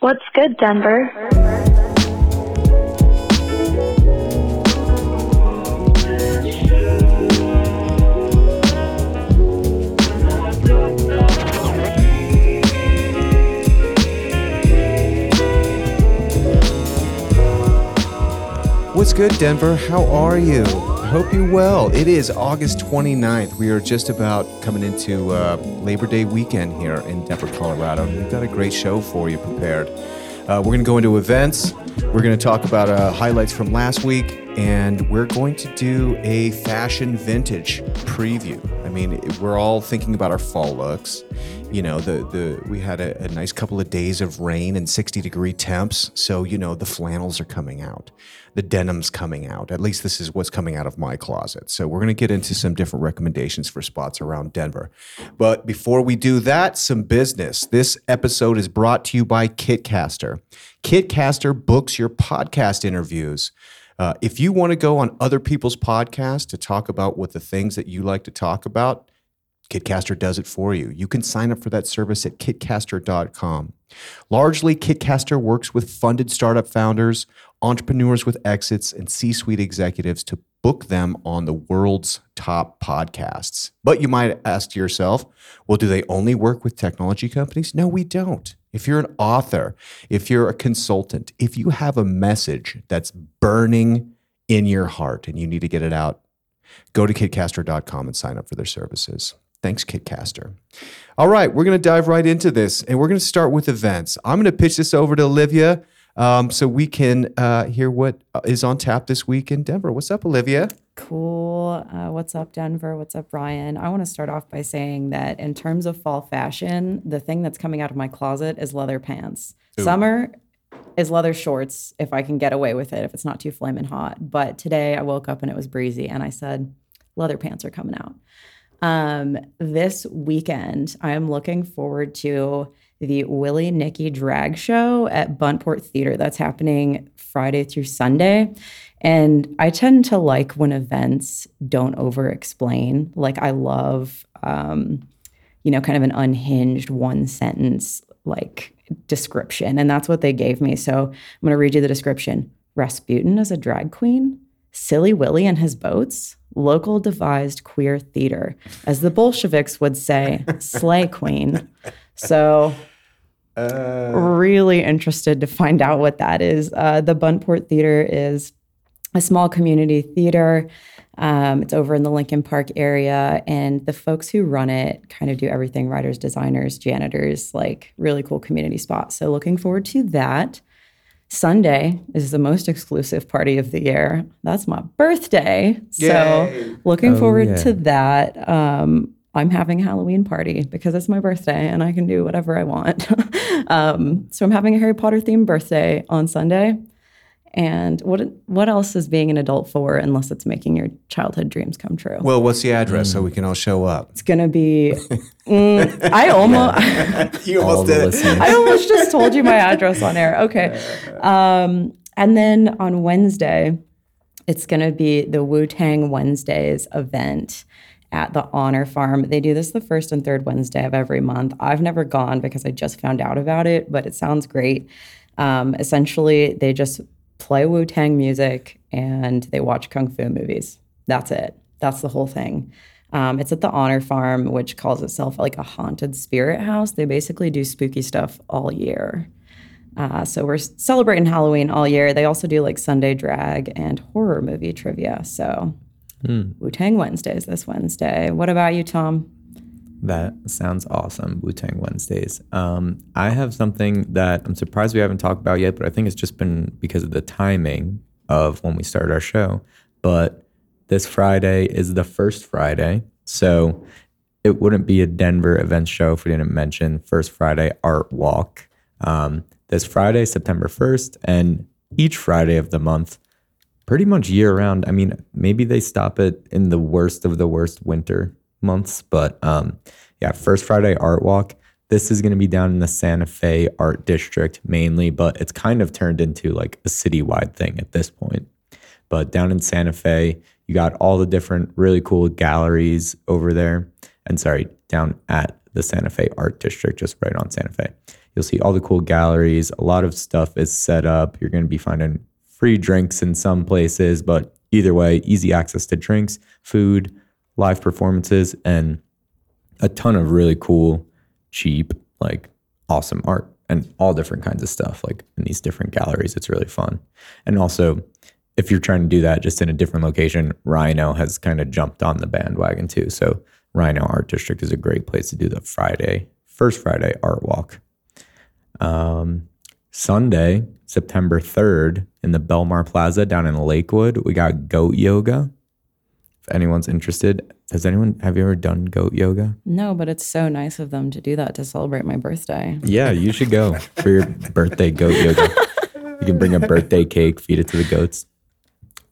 What's good, Denver? What's good, Denver? How are you? Hope you're well. It is August 29th. We are just about coming into uh, Labor Day weekend here in Denver, Colorado. We've got a great show for you prepared. Uh, we're going to go into events. We're going to talk about uh, highlights from last week, and we're going to do a fashion vintage preview. I mean, we're all thinking about our fall looks. You know, the the we had a, a nice couple of days of rain and 60 degree temps, so you know the flannels are coming out, the denim's coming out. At least this is what's coming out of my closet. So we're going to get into some different recommendations for spots around Denver. But before we do that, some business. This episode is brought to you by Kitcaster. Kitcaster books your podcast interviews. Uh, if you want to go on other people's podcasts to talk about what the things that you like to talk about, Kitcaster does it for you. You can sign up for that service at kitcaster.com. Largely, Kitcaster works with funded startup founders, entrepreneurs with exits, and C suite executives to book them on the world's top podcasts. But you might ask yourself, well, do they only work with technology companies? No, we don't. If you're an author, if you're a consultant, if you have a message that's burning in your heart and you need to get it out, go to kitcaster.com and sign up for their services. Thanks, Kitcaster. All right, we're going to dive right into this, and we're going to start with events. I'm going to pitch this over to Olivia um, so we can uh, hear what is on tap this week in Denver. What's up, Olivia? Cool. Uh, what's up, Denver? What's up, Ryan? I want to start off by saying that in terms of fall fashion, the thing that's coming out of my closet is leather pants. Ooh. Summer is leather shorts if I can get away with it, if it's not too flaming hot. But today I woke up and it was breezy, and I said, leather pants are coming out. Um, this weekend, I am looking forward to the Willy Nicky drag show at Buntport Theater. That's happening Friday through Sunday. And I tend to like when events don't over explain. Like, I love, um, you know, kind of an unhinged one sentence like description. And that's what they gave me. So I'm going to read you the description Rasputin is a drag queen, Silly Willie and his boats, local devised queer theater. As the Bolsheviks would say, slay queen. So Uh, really interested to find out what that is. Uh, the Buntport Theater is a small community theater. Um, it's over in the Lincoln Park area, and the folks who run it kind of do everything writers, designers, janitors, like really cool community spot. So, looking forward to that. Sunday is the most exclusive party of the year. That's my birthday. Yay. So, looking Oh, forward yeah. to that. Um, I'm having a Halloween party because it's my birthday and I can do whatever I want. um, so I'm having a Harry Potter themed birthday on Sunday. And what what else is being an adult for unless it's making your childhood dreams come true? well, what's the address so we can all show up? it's gonna be. Mm, I almost. you almost did. listeners. I almost just told you my address on air. Okay. Um, and then on Wednesday, it's going to be the Wu Tang Wednesdays event at the Honor Farm. They do this the first and third Wednesday of every month. I've never gone because I just found out about it, but it sounds great. Um, essentially, they just play Wu Tang music and they watch kung fu movies. That's it. That's the whole thing. Um, it's at the Honor Farm, which calls itself like a haunted spirit house. They basically do spooky stuff all year. Uh, so we're celebrating Halloween all year. They also do like Sunday drag and horror movie trivia. So Wu Tang Wednesdays this Wednesday. What about you, Tom? That sounds awesome. Wu Tang Wednesdays. Um, I have something that I'm surprised we haven't talked about yet, but I think it's just been because of the timing of when we started our show. But this Friday is the first Friday. So it wouldn't be a Denver event show if we didn't mention First Friday Art Walk. Um, this Friday, September 1st, and each Friday of the month, pretty much year round. I mean, maybe they stop it in the worst of the worst winter months, but um, yeah, First Friday Art Walk. This is going to be down in the Santa Fe Art District mainly, but it's kind of turned into like a citywide thing at this point. But down in Santa Fe, you got all the different really cool galleries over there. And sorry, down at the Santa Fe Art District, just right on Santa Fe. You'll see all the cool galleries. A lot of stuff is set up. You're going to be finding free drinks in some places, but either way, easy access to drinks, food, live performances, and a ton of really cool, cheap, like awesome art and all different kinds of stuff like in these different galleries. It's really fun. And also, if you're trying to do that just in a different location, RiNo has kind of jumped on the bandwagon too. So RiNo Art District is a great place to do the Friday, first Friday art walk. Um, Sunday, September 3rd, in the Belmar Plaza down in Lakewood, we got goat yoga. Anyone's interested, has anyone have you ever done goat yoga? No, but it's so nice of them to do that to celebrate my birthday. Yeah, you should go for your birthday goat yoga. You can bring a birthday cake, feed it to the goats.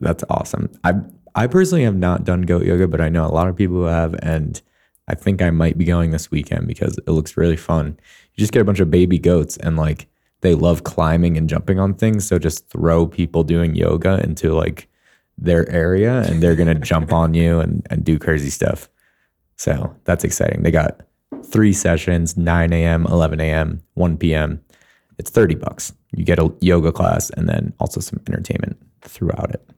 That's awesome. I I personally have not done goat yoga, but I know a lot of people who have, and I think I might be going this weekend because it looks really fun. You just get a bunch of baby goats and like they love climbing and jumping on things. So just throw people doing yoga into like their area and they're gonna jump on you and, and do crazy stuff. So that's exciting. They got three sessions, 9 a.m., 11 a.m., 1 p.m. It's 30 bucks. You get a yoga class and then also some entertainment throughout it.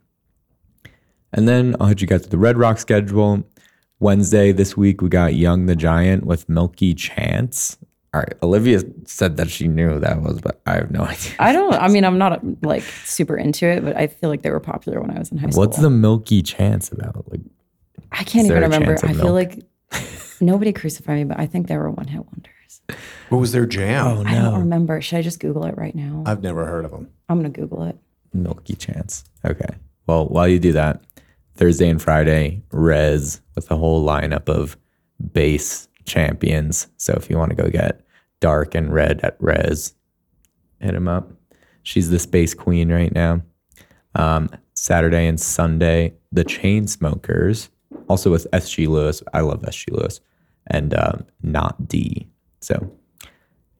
And then I'll hit you guys with the Red Rock schedule. Wednesday this week, we got Young the Giant with Milky Chance. All right, Olivia said that she knew that was, but I have no idea. I don't. I mean, I'm not like super into it, but I feel like they were popular when I was in high school. What's the Milky Chance about? Like, I can't is even there a remember. chance of I feel like nobody crucified me, but I think they were one hit wonders. What was their jam? oh I don't remember. Should I just Google it right now? I've never heard of them. I'm gonna Google it. Milky Chance. Okay. Well, while you do that, Thursday and Friday, Rezz with a whole lineup of bass champions. So if you want to go get Dark and Red at Rezz, hit him up. She's the space queen right now. Um, Saturday and Sunday, the Chainsmokers, also with SG Lewis. I love SG Lewis and um, Not D. So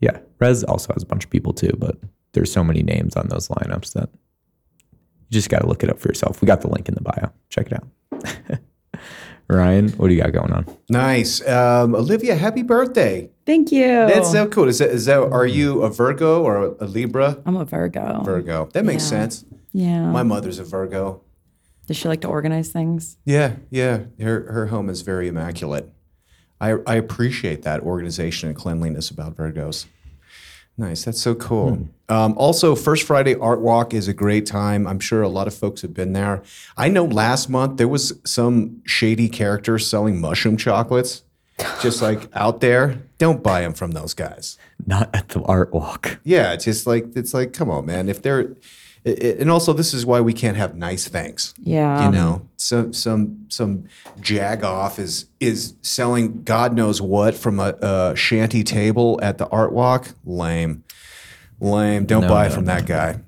yeah, Rezz also has a bunch of people too, but there's so many names on those lineups that you just got to look it up for yourself. We got the link in the bio. Check it out. Ryan, what do you got going on? Nice. Um, Olivia, happy birthday. Thank you. That's so cool. Is that, is that, are you a Virgo or a Libra? I'm a Virgo. Virgo. That makes Yeah. sense. Yeah. My mother's a Virgo. Does she like to organize things? Yeah, yeah. Her her home is very immaculate. I I appreciate that organization and cleanliness about Virgos. Nice. That's so cool. Um, also, First Friday Art Walk is a great time. I'm sure a lot of folks have been there. I know last month there was some shady character selling mushroom chocolates, just like out there. Don't buy them from those guys. Not at the art walk. Yeah, it's just like it's like, come on, man. If they're, it, it- and also this is why we can't have nice things. Yeah. You know, some some some jagoff is is selling God knows what from a, a shanty table at the art walk. Lame, lame. Don't No, buy no, from that guy.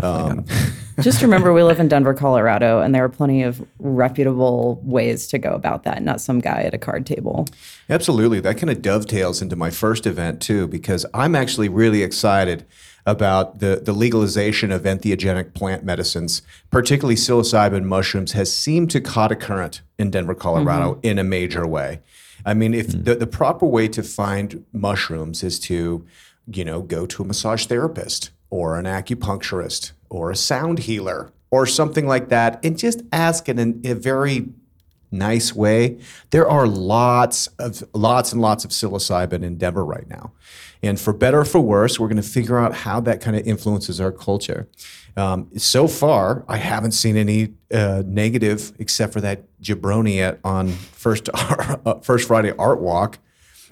Um, Just remember, we live in Denver, Colorado, and there are plenty of reputable ways to go about that, not some guy at a card table. Absolutely. That kind of dovetails into my first event too, because I'm actually really excited about the, the legalization of entheogenic plant medicines, particularly psilocybin mushrooms, has seemed to caught a current in Denver, Colorado mm-hmm. in a major way. I mean, if mm. the, the proper way to find mushrooms is to, you know, go to a massage therapist or an acupuncturist or a sound healer or something like that and just ask in an- a very nice way. There are lots of lots and lots of psilocybin in Denver right now, and for better or for worse, we're going to figure out how that kind of influences our culture. Um, so far, I haven't seen any uh, negative, except for that jabroni at, on first uh, First Friday Art Walk.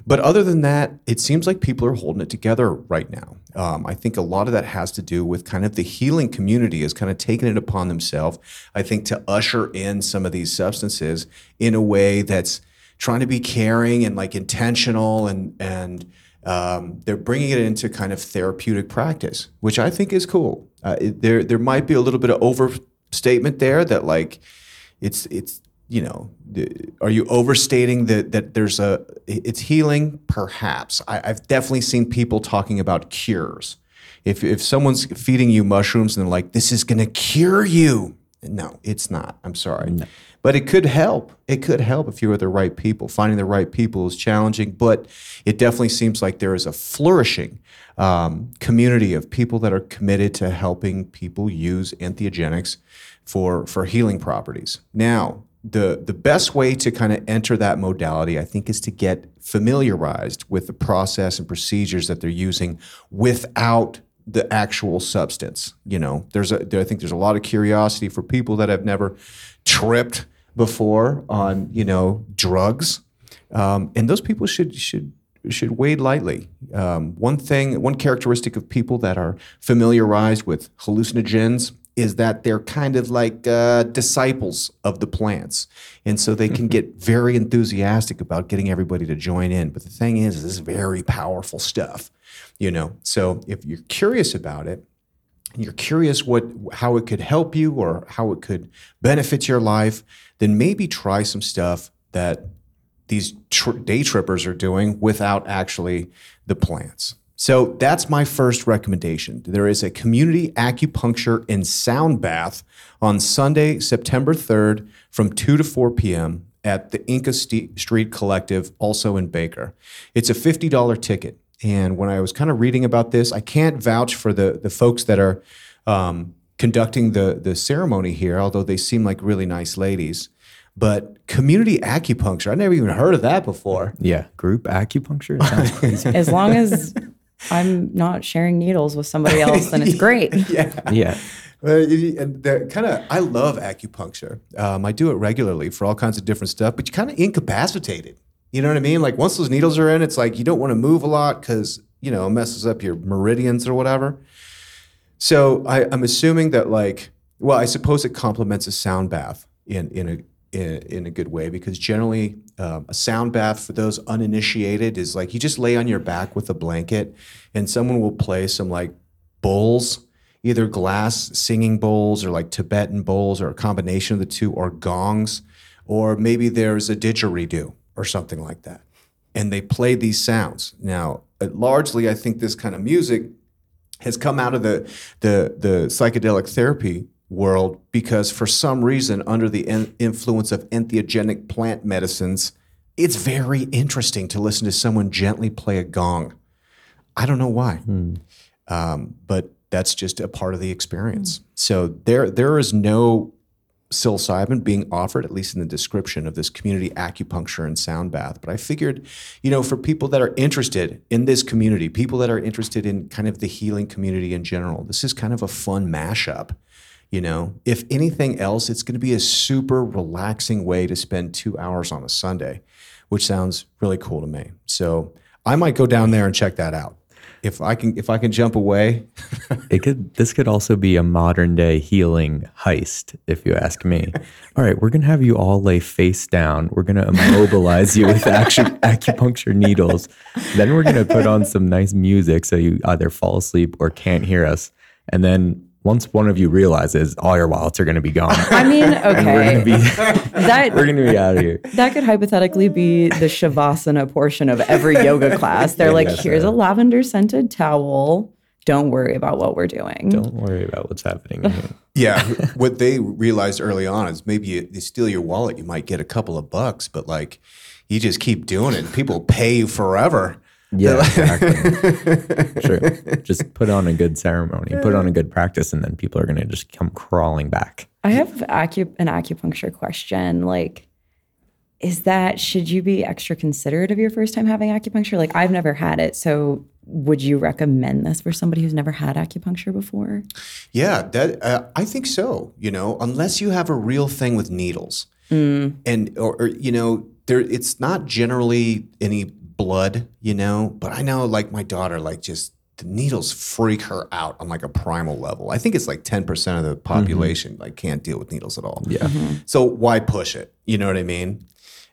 But other than that, it seems like people are holding it together right now. Um, I think a lot of that has to do with kind of the healing community is kind of taking it upon themselves. I think to usher in some of these substances in a way that's trying to be caring and like intentional and and um, they're bringing it into kind of therapeutic practice, which I think is cool. Uh, it, there there might be a little bit of overstatement there that like it's it's you know are you overstating that that there's a it's healing perhaps I, i've definitely seen people talking about cures if if someone's feeding you mushrooms and they're like this is to cure you No, it's not. I'm sorry. But it could help. It could help if you're the right people. Finding the right people is challenging, but it definitely seems like there is a flourishing um, community of people that are committed to helping people use entheogenics for, for healing properties. Now, the, the best way to kind of enter that modality, I think, is to get familiarized with the process and procedures that they're using without the actual substance. You know, there's a I think there's a lot of curiosity for people that have never tripped before on you know drugs, um, and those people should should should wade lightly. Um, one thing, one characteristic of people that are familiarized with hallucinogens is that they're kind of like uh, disciples of the plants. And so they can get very enthusiastic about getting everybody to join in. But the thing is, this is very powerful stuff, you know. So if you're curious about it, and you're curious what how it could help you or how it could benefit your life, then maybe try some stuff that these tr- day trippers are doing without actually the plants. So that's my first recommendation. There is a community acupuncture and sound bath on Sunday, September 3rd from 2 to 4 p.m. at the Inca St- Street Collective, also in Baker. It's a $50 ticket. And when I was kind of reading about this, I can't vouch for the, the folks that are um, conducting the, the ceremony here, although they seem like really nice ladies. But community acupuncture, I never even heard of that before. Yeah, group acupuncture sounds crazy. As long as I'm not sharing needles with somebody else, then it's great. yeah. yeah, Uh, it- and kind of, I love acupuncture. Um, I do it regularly for all kinds of different stuff, but you're kind of incapacitated. You know what I mean? Like once those needles are in, it's like you don't want to move a lot because you know it messes up your meridians or whatever. So I, I'm assuming that like, well, I suppose it complements a sound bath in in a in, in a good way because generally um, a sound bath for those uninitiated is like you just lay on your back with a blanket and someone will play some like bowls, either glass singing bowls or like Tibetan bowls or a combination of the two or gongs, or maybe there's a didgeridoo or something like that. And they play these sounds. Now, uh, largely, I think this kind of music has come out of the the the psychedelic therapy world because for some reason under the in- influence of entheogenic plant medicines it's very interesting to listen to someone gently play a gong i don't know why um, but that's just a part of the experience so there there is no psilocybin being offered, at least in the description of this community acupuncture and sound bath. But I figured, you know, for people that are interested in this community, people that are interested in kind of the healing community in general, this is kind of a fun mashup. You know, if anything else, it's going to be a super relaxing way to spend two hours on a Sunday, which sounds really cool to me. So I might go down there and check that out. If I can, if I can jump away, it could. This could also be a modern day healing heist, if you ask me. All right, we're gonna have you all lay face down. We're gonna immobilize you with acu- acupuncture needles. Then we're gonna put on some nice music so you either fall asleep or can't hear us. And then once one of you realizes, all your wallets are gonna be gone. I mean, and we're okay, gonna be that we're gonna be out of here. that could hypothetically be the shavasana portion of every yoga class. They're like, here's so. a lavender scented towel. Don't worry about what we're doing. Don't worry about what's happening. Yeah, what they realized early on is maybe you, you steal your wallet, you might get a couple of bucks, but like you just keep doing it, and people pay you forever. Yeah, exactly. sure. Just put on a good ceremony, put on a good practice, and then people are going to just come crawling back. I have acu- an acupuncture question. Like, is that should you be extra considerate of your first time having acupuncture? Like, I've never had it, so would you recommend this for somebody who's never had acupuncture before? Yeah, that uh, I think so. You know, unless you have a real thing with needles, and or, or you know, there it's not generally any blood. You know, but I know like my daughter, like just the needles freak her out on like a primal level. I think it's like ten percent of the mm-hmm. population like can't deal with needles at all. Yeah. Mm-hmm. So why push it? You know what I mean?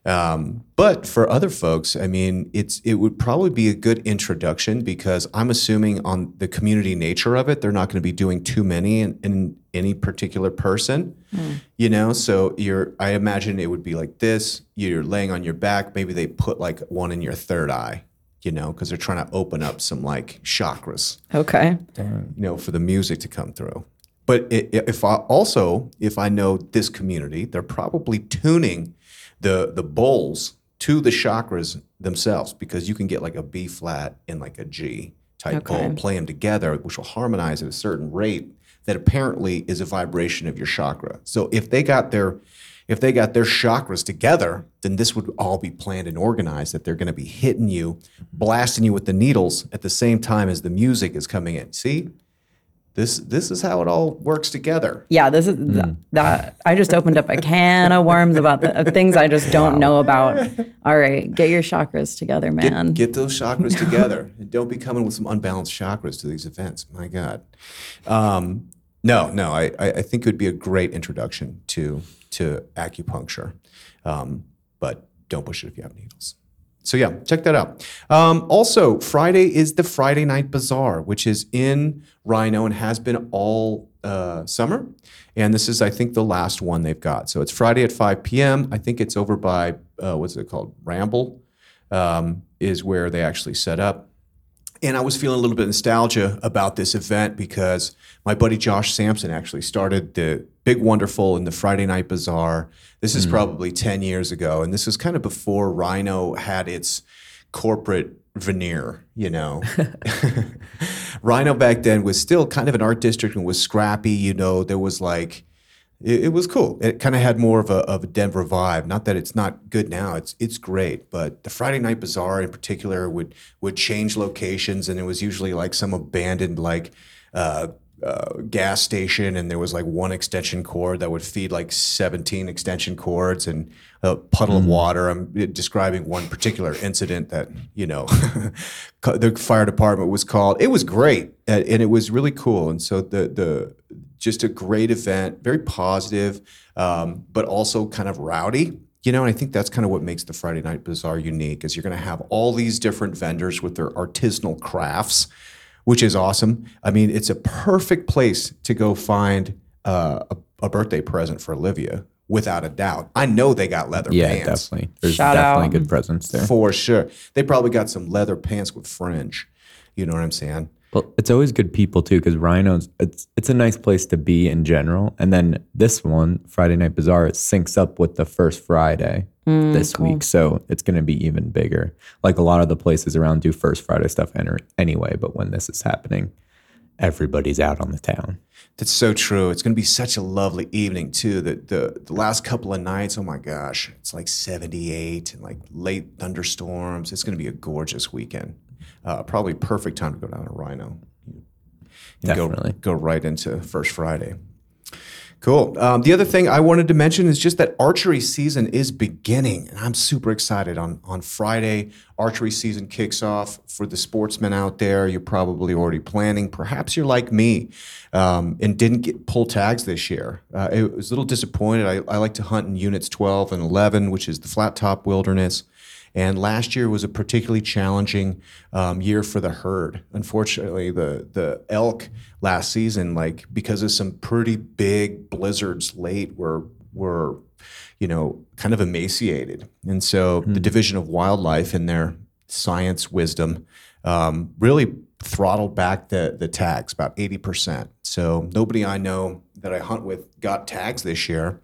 Um, but for other folks, I mean, it's it would probably be a good introduction because I'm assuming on the community nature of it, they're not going to be doing too many in, in any particular person. You know, so you're. I imagine it would be like this. You're laying on your back. Maybe they put like one in your third eye. You know, because they're trying to open up some like chakras. Okay. You know, for the music to come through. but i- i- if I also if I know this community, they're probably tuning the the bowls to the chakras themselves because you can get like a B flat and like a G type Okay. bowl, play them together, which will harmonize at a certain rate that apparently is a vibration of your chakra. So if they got their if they got their chakras together, then this would all be planned and organized that they're going to be hitting you, blasting you with the needles at the same time as the music is coming in. See? This this is how it all works together. Yeah, this is th- that. I just opened up a can of worms about the of things I just don't know about. All right, get your chakras together, man. Get those chakras together. And don't be coming with some unbalanced chakras to these events. My God. Um, no, no, I, I I think it would be a great introduction to to acupuncture. Um, but don't push it if you have needles. So yeah, check that out. Um, also, Friday is the Friday Night Bazaar, which is in RiNo and has been all uh, summer. And this is, I think, the last one they've got. So it's Friday at 5 p.m. I think it's over by uh, what's it called? Ramble um, is where they actually set up. And I was feeling a little bit nostalgia about this event because my buddy Josh Sampson actually started the Big Wonderful in the Friday Night Bazaar. This is hmm. probably 10 years ago. And this was kind of before RiNo had its corporate veneer, you know. RiNo back then was still kind of an art district and was scrappy, you know. There was like, it, it was cool. It kind of had more of a, of a Denver vibe. Not that it's not good now; it's it's great. But the Friday Night Bazaar in particular would would change locations, and it was usually like some abandoned like. Uh, uh, gas station, and there was like one extension cord that would feed like 17 extension cords and a puddle of water. I'm describing one particular incident that, you know, the fire department was called. It was great, and and it was really cool. And so the, the, just a great event, very positive, um, but also kind of rowdy. You know, and I think that's kind of what makes the Friday Night Bazaar unique is you're going to have all these different vendors with their artisanal crafts, which is awesome. I mean, it's a perfect place to go find uh, a, a birthday present for Olivia, without a doubt. I know they got leather Yeah, pants definitely. There's Shout definitely out. good presence there. for sure. They probably got some leather pants with fringe. You know what I'm saying? Well, it's always good people too, because RiNo's, it's it's a nice place to be in general. And then this one, Friday Night Bazaar, it syncs up with the first Friday mm, this week, so it's going to be even bigger. Like a lot of the places around do first Friday stuff anyway, but when this is happening, everybody's out on the town. That's so true. It's going to be such a lovely evening too. The, the the last couple of nights, oh my gosh, it's like 78 and like late thunderstorms. It's going to be a gorgeous weekend. Uh, probably perfect time to go down to RiNo. And go- Definitely. go right into First Friday. Cool. Um, the other thing I wanted to mention is just that archery season is beginning, and I'm super excited. On on Friday, archery season kicks off for the sportsmen out there. You're probably already planning. Perhaps you're like me um, and didn't get pull tags this year. Uh, I was a little disappointed. I, I like to hunt in units 12 and 11, which is the flat top wilderness. And last year was a particularly challenging um, year for the herd. Unfortunately, the the elk last season, like because of some pretty big blizzards late, were were you know kind of emaciated. And so the Division of Wildlife, in their science wisdom, um, really throttled back the the tags about eighty percent. So nobody I know that I hunt with got tags this year.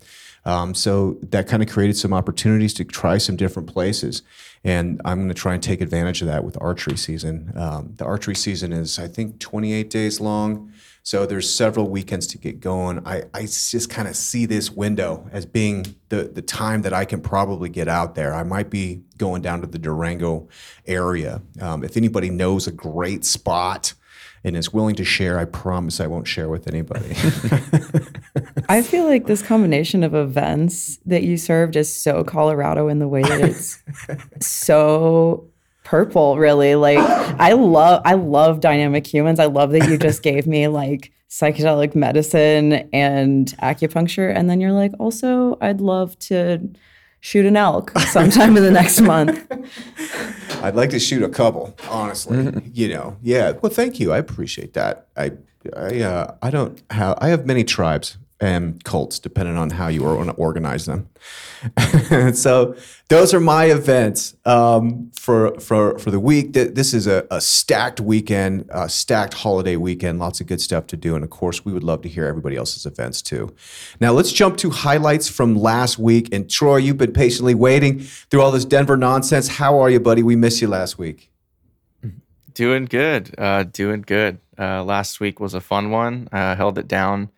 Um, so that kind of created some opportunities to try some different places. And I'm going to try and take advantage of that with archery season. Um, the archery season is, I think, 28 days long. So there's several weekends to get going. I, I just kind of see this window as being the, the time that I can probably get out there. I might be going down to the Durango area. Um, if anybody knows a great spot and is willing to share, I promise I won't share with anybody. I feel like this combination of events that you served is so Colorado in the way that it's so purple really like I love I love dynamic humans. I love that you just gave me like psychedelic medicine and acupuncture and then you're like also I'd love to shoot an elk sometime in the next month. I'd like to shoot a couple, honestly. You know, yeah. Well, thank you. I appreciate that. I, I, uh, I don't have. I have many tribes and cults, depending on how you want to organize them. so those are my events um, for for for the week. This is a, a stacked weekend, a stacked holiday weekend. Lots of good stuff to do, and of course, we would love to hear everybody else's events too. Now let's jump to highlights from last week. And Troy, you've been patiently waiting through all this Denver nonsense. How are you, buddy? We missed you last week. Doing good. Uh, doing good. Uh, last week was a fun one. I held it down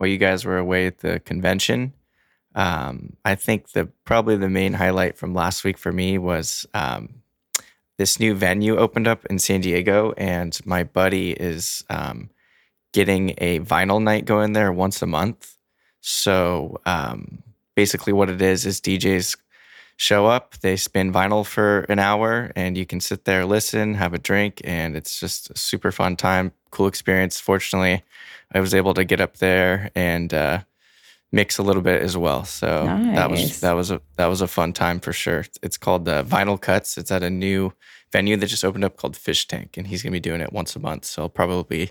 while you guys were away at the convention. Um, I think the probably the main highlight from last week for me was um, this new venue opened up in San Diego, and my buddy is um, getting a vinyl night going there once a month. So um, basically, what it is is DJs show up, they spin vinyl for an hour, and you can sit there, listen, have a drink, and it's just a super fun time, cool experience. Fortunately, I was able to get up there and uh, mix a little bit as well. So nice. that was that was a that was a fun time for sure. It's called uh, Vinyl Cuts. It's at a new venue that just opened up called Fish Tank, and he's gonna be doing it once a month. So I'll probably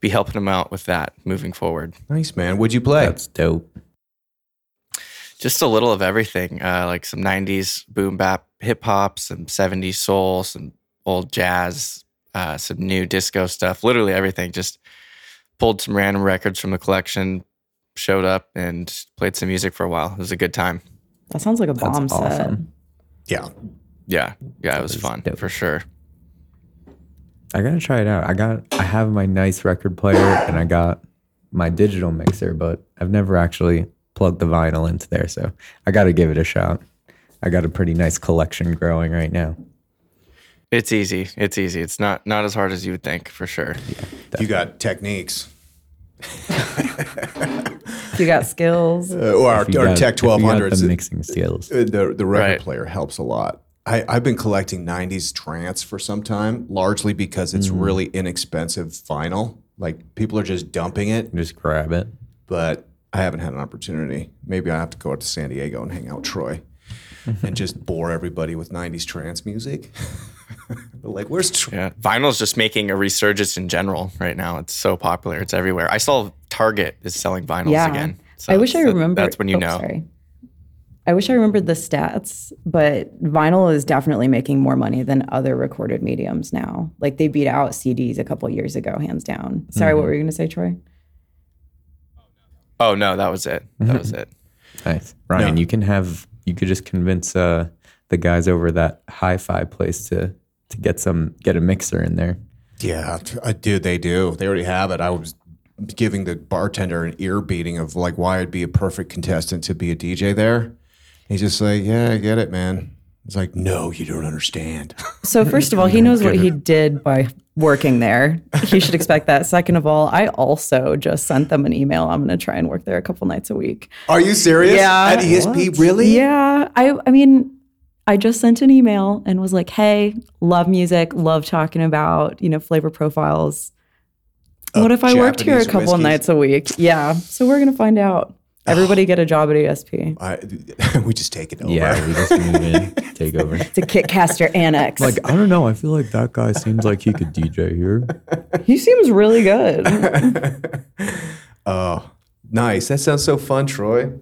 be helping him out with that moving forward. Nice man. Would you play? That's dope. Just a little of everything, uh, like some '90s boom bap, hip hop, some '70s soul, some old jazz, uh, some new disco stuff. Literally everything. Just pulled some random records from the collection, showed up and played some music for a while. It was a good time. That sounds like a bomb That's set. Awesome. Yeah. Yeah. Yeah, it was, was fun dope. for sure. I gotta try it out. I got I have my nice record player and I got my digital mixer, but I've never actually plugged the vinyl into there. So I gotta give it a shot. I got a pretty nice collection growing right now. It's easy. It's easy. It's not not as hard as you would think for sure. Yeah, you got techniques. you got skills. Uh, or our, got, Tech 1200s. The mixing skills. Uh, the, the record right. player helps a lot. I, I've been collecting 90s trance for some time, largely because it's mm. really inexpensive vinyl. Like people are just dumping it. Just grab it. But I haven't had an opportunity. Maybe I have to go out to San Diego and hang out Troy and just bore everybody with 90s trance music. like, where's Troy? Yeah, vinyl's just making a resurgence in general right now. It's so popular. It's everywhere. I saw Target is selling vinyls yeah. again. So I wish I remember. That's when you oh, know. Sorry. I wish I remembered the stats, but vinyl is definitely making more money than other recorded mediums now. Like they beat out CDs a couple years ago, hands down. Sorry, mm-hmm. what were you going to say, Troy? Oh no, that was it. That was it. Nice, Ryan. No. You can have you could just convince uh, the guys over that hi-fi place to to get some get a mixer in there. Yeah, I do. They do. They already have it. I was giving the bartender an ear beating of like why I'd be a perfect contestant to be a DJ there. He's just like, yeah, I get it, man. It's like, no, you don't understand. So first of all, he knows what he did by working there. He should expect that. Second of all, I also just sent them an email. I'm going to try and work there a couple nights a week. Are you serious? Yeah. At ESP, what? really? Yeah. I I mean, I just sent an email and was like, "Hey, love music, love talking about, you know, flavor profiles. What if I Japanese worked here a couple whiskeys? nights a week?" Yeah. So we're going to find out. Everybody get a job at ESP. I, we just take it over. Yeah, we just move in, take over. It's a Kitcaster annex. Like I don't know. I feel like that guy seems like he could DJ here. He seems really good. oh, nice. That sounds so fun, Troy.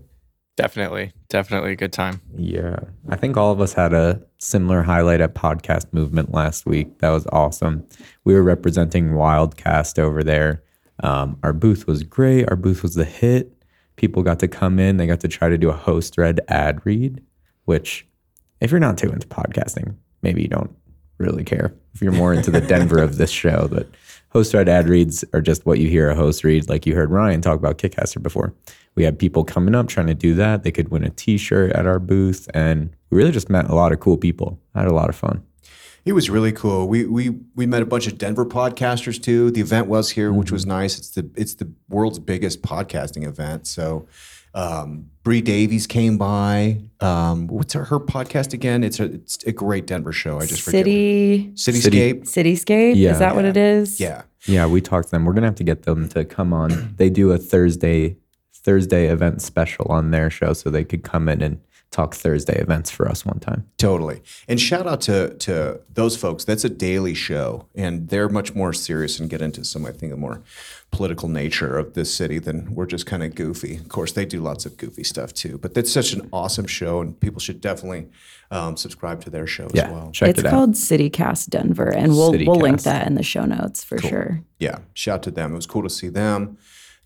Definitely, definitely a good time. Yeah, I think all of us had a similar highlight at Podcast Movement last week. That was awesome. We were representing Wildcast over there. Um, our booth was great. Our booth was the hit people got to come in, they got to try to do a host read ad read, which if you're not too into podcasting, maybe you don't really care. If you're more into the Denver of this show, but host read ad reads are just what you hear a host read, like you heard Ryan talk about Kitcaster before. We had people coming up trying to do that. They could win a t-shirt at our booth and we really just met a lot of cool people. I had a lot of fun. It was really cool. We we we met a bunch of Denver podcasters too. The event was here, mm-hmm. which was mm-hmm. nice. It's the it's the world's biggest podcasting event. So um, Bree Davies came by. Um, what's her, her, podcast again? It's a it's a great Denver show. I just City Cityscape. Cityscape. Yeah. Is that what it is? Yeah. Yeah, we talked to them. We're gonna have to get them to come on. They do a Thursday Thursday event special on their show, so they could come in and talk Thursday events for us one time. Totally. And shout out to to those folks. That's a daily show, and they're much more serious and get into some, I think, the more political nature of this city than we're just kind of goofy. Of course, they do lots of goofy stuff too, but that's such an awesome show, and people should definitely um, subscribe to their show Yeah, as well. check it's it out. called City Cast Denver, and we'll we'll link that in the show notes for sure. Yeah, shout to them. It was cool to see them.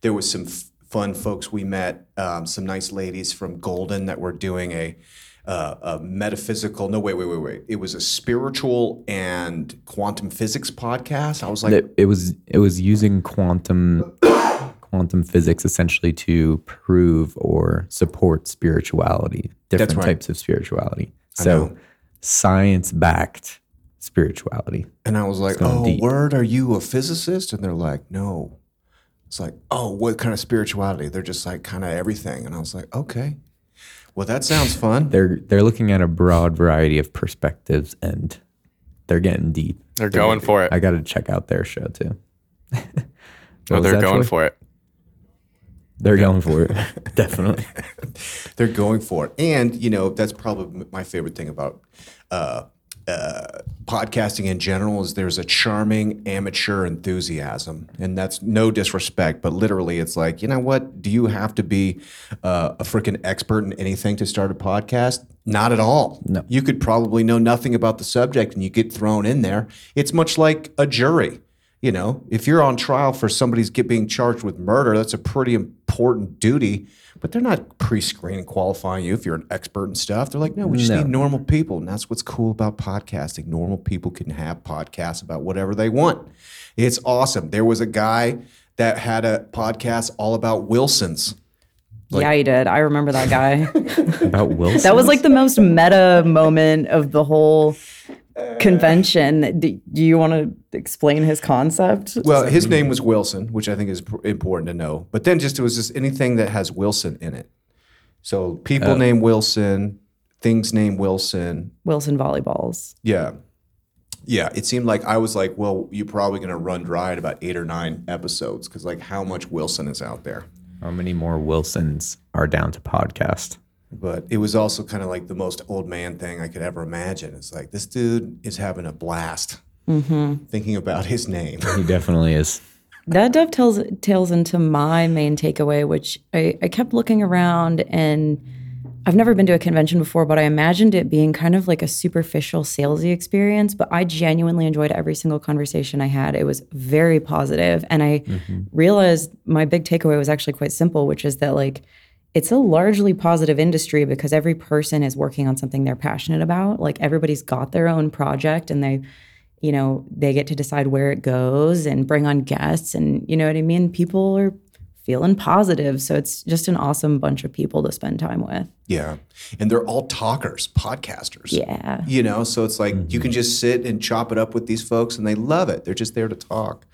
There was some f- fun folks we met, um, some nice ladies from Golden that were doing a, uh, a metaphysical. No, wait, wait, wait, wait. It was a spiritual and quantum physics podcast. I was like, it, it was it was using quantum quantum physics essentially to prove or support spirituality, different right. types of spirituality. So science backed spirituality. and I was like, oh, deep. word, are you a physicist? And they're like, no. It's like, oh, what kind of spirituality? They're just like kind of everything. And I was like, okay, well, that sounds fun. They're they're looking at a broad variety of perspectives and they're getting deep. They're going for it. I got to check out their show too. Oh, they're going Troy? for it. They're going for it. Definitely. they're going for it. And you know, that's probably my favorite thing about uh, uh, podcasting in general is there's a charming amateur enthusiasm, and that's no disrespect, but literally, it's like you know what? Do you have to be uh, a freaking expert in anything to start a podcast? Not at all. No. You could probably know nothing about the subject, and you get thrown in there. It's much like a jury. You know, if you're on trial for somebody's get being charged with murder, that's a pretty important duty. But they're not pre-screening qualifying you if you're an expert and stuff. They're like, no, we just No. need normal people, and that's what's cool about podcasting. Normal people can have podcasts about whatever they want. It's awesome. There was a guy that had a podcast all about Wilsons. yeah, he did. I remember that guy. About Wilson. that was like the most meta moment of the whole convention. Do, do you want to explain his concept? Well, his name was Wilson, which I think is pr- important to know. But then just it was just anything that has Wilson in it. So people uh. named Wilson, things named Wilson. Wilson volleyballs. Yeah. Yeah, it seemed like I was like, well, you're probably going to run dry at about eight or nine episodes because, like, how much Wilson is out there? How many more Wilsons are down to podcast? But it was also kind of like the most old man thing I could ever imagine. It's like this dude is having a blast mm-hmm. thinking about his name. He definitely is. That dovetails tails into my main takeaway, which I, I kept looking around and I've never been to a convention before, but I imagined it being kind of like a superficial salesy experience. But I genuinely enjoyed every single conversation I had. It was very positive, and I mm-hmm. realized my big takeaway was actually quite simple, which is that like it's a largely positive industry because every person is working on something they're passionate about. Like everybody's got their own project, and they you know, they get to decide where it goes and bring on guests. And you know what I mean? People are feeling positive. So it's just an awesome bunch of people to spend time with. Yeah. And they're all talkers, podcasters. Yeah. You know, so it's like you can just sit and chop it up with these folks and they love it. They're just there to talk.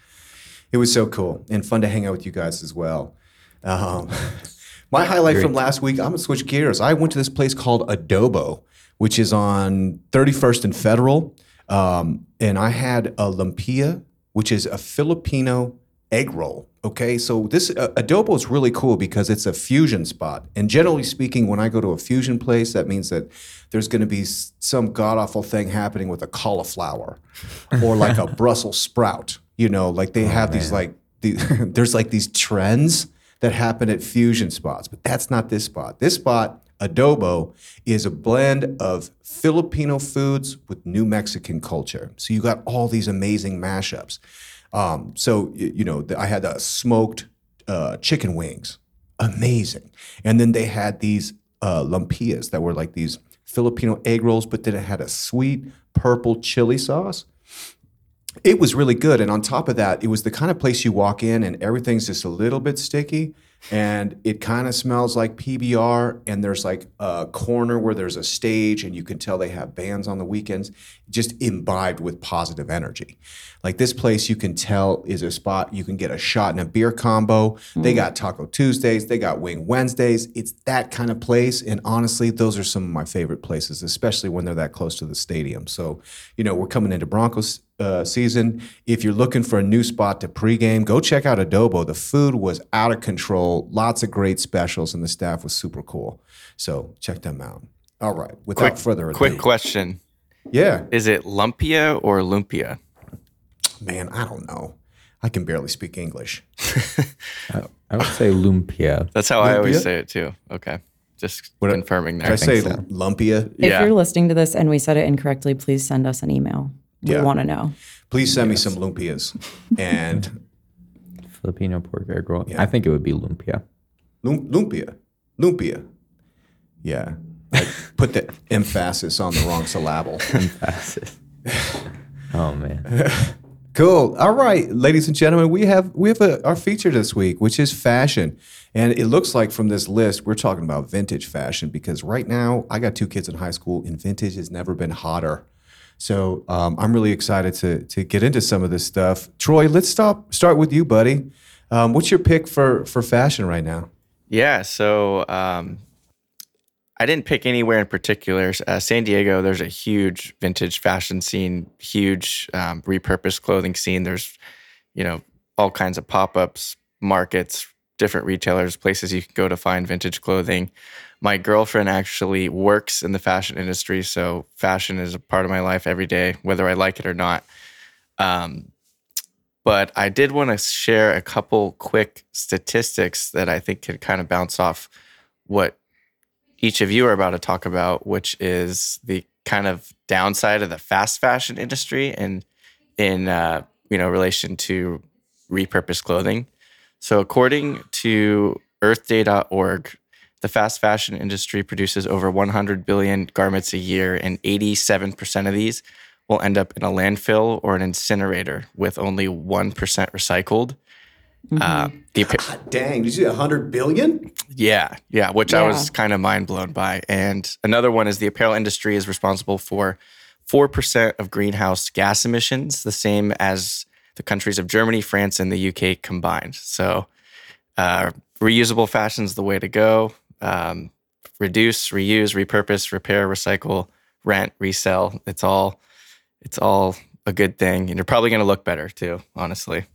It was so cool and fun to hang out with you guys as well. Um, my highlight from last week, I'm to switch gears. I went to this place called Adobo, which is on 31st and Federal. Um, and I had a lumpia, which is a Filipino egg roll. Okay, so this uh, adobo is really cool because it's a fusion spot. And generally speaking, when I go to a fusion place, that means that there's going to be some god awful thing happening with a cauliflower or like a Brussels sprout. You know, like they have these like the, there's like these trends that happen at fusion spots, but that's not this spot. This spot, adobo, is a blend of Filipino foods with New Mexican culture. So you got all these amazing mashups. Um, so you know, I had uh, smoked uh, chicken wings, amazing, and then they had these uh, lumpias that were like these Filipino egg rolls, but then it had a sweet purple chili sauce. It was really good, and on top of that, it was the kind of place you walk in and everything's just a little bit sticky, and it kind of smells like PBR. And there's like a corner where there's a stage, and you can tell they have bands on the weekends, just imbibed with positive energy. Like this place, you can tell is a spot you can get a shot and a beer combo. They mm. got Taco Tuesdays, they got Wing Wednesdays. It's that kind of place, and honestly, those are some of my favorite places, especially when they're that close to the stadium. So, you know, we're coming into Broncos uh, season. If you're looking for a new spot to pregame, go check out Adobo. The food was out of control, lots of great specials, and the staff was super cool. So check them out. All right. Without further ado. Quick question: Yeah. Is it lumpia or lumpia? Man, I don't know. I can barely speak English. I, I would say lumpia. That's how I always say it too. Okay, just What- confirming Did there. I say so. lumpia? If Yeah. you're listening to this and we said it incorrectly, please send us an email. We Yeah. want to know. Please send me some lumpias. And Filipino pork egg roll. I think it would be lumpia. lum- lumpia. Lumpia. Yeah. I put the emphasis on the wrong syllable. oh man. Cool. All right, ladies and gentlemen, we have we have a, our feature this week, which is fashion, and it looks like from this list we're talking about vintage fashion because right now I got two kids in high school, and vintage has never been hotter. So um, I'm really excited to to get into some of this stuff. Troy, let's stop start with you, buddy. Um, what's your pick for for fashion right now? Yeah, so um, I didn't pick anywhere in particular. Uh, San Diego, there's a huge vintage fashion scene, huge um, repurposed clothing scene. There's, you know, all kinds of pop ups, markets, different retailers, places you can go to find vintage clothing. My girlfriend actually works in the fashion industry, so fashion is a part of my life every day, whether I like it or not. Um, but I did want to share a couple quick statistics that I think could kind of bounce off what each of you are about to talk about, which is the kind of downside of the fast fashion industry and in uh, you know relation to repurposed clothing. So according to EarthDay.org, the fast fashion industry produces over 100 billion garments a year, and 87% of these will end up in a landfill or an incinerator with only 1% recycled. Uh, the, appa- Dang, did you see hundred billion? yeah, yeah, which I was kind of mind blown by. And another one is the apparel industry is responsible for 4% of greenhouse gas emissions, the same as the countries of Germany, France, and the UK combined. So, uh, reusable fashion is the way to go. Um, reduce, reuse, repurpose, repair, recycle, rent, resell. It's all, it's all a good thing, and you're probably going to look better too. Honestly,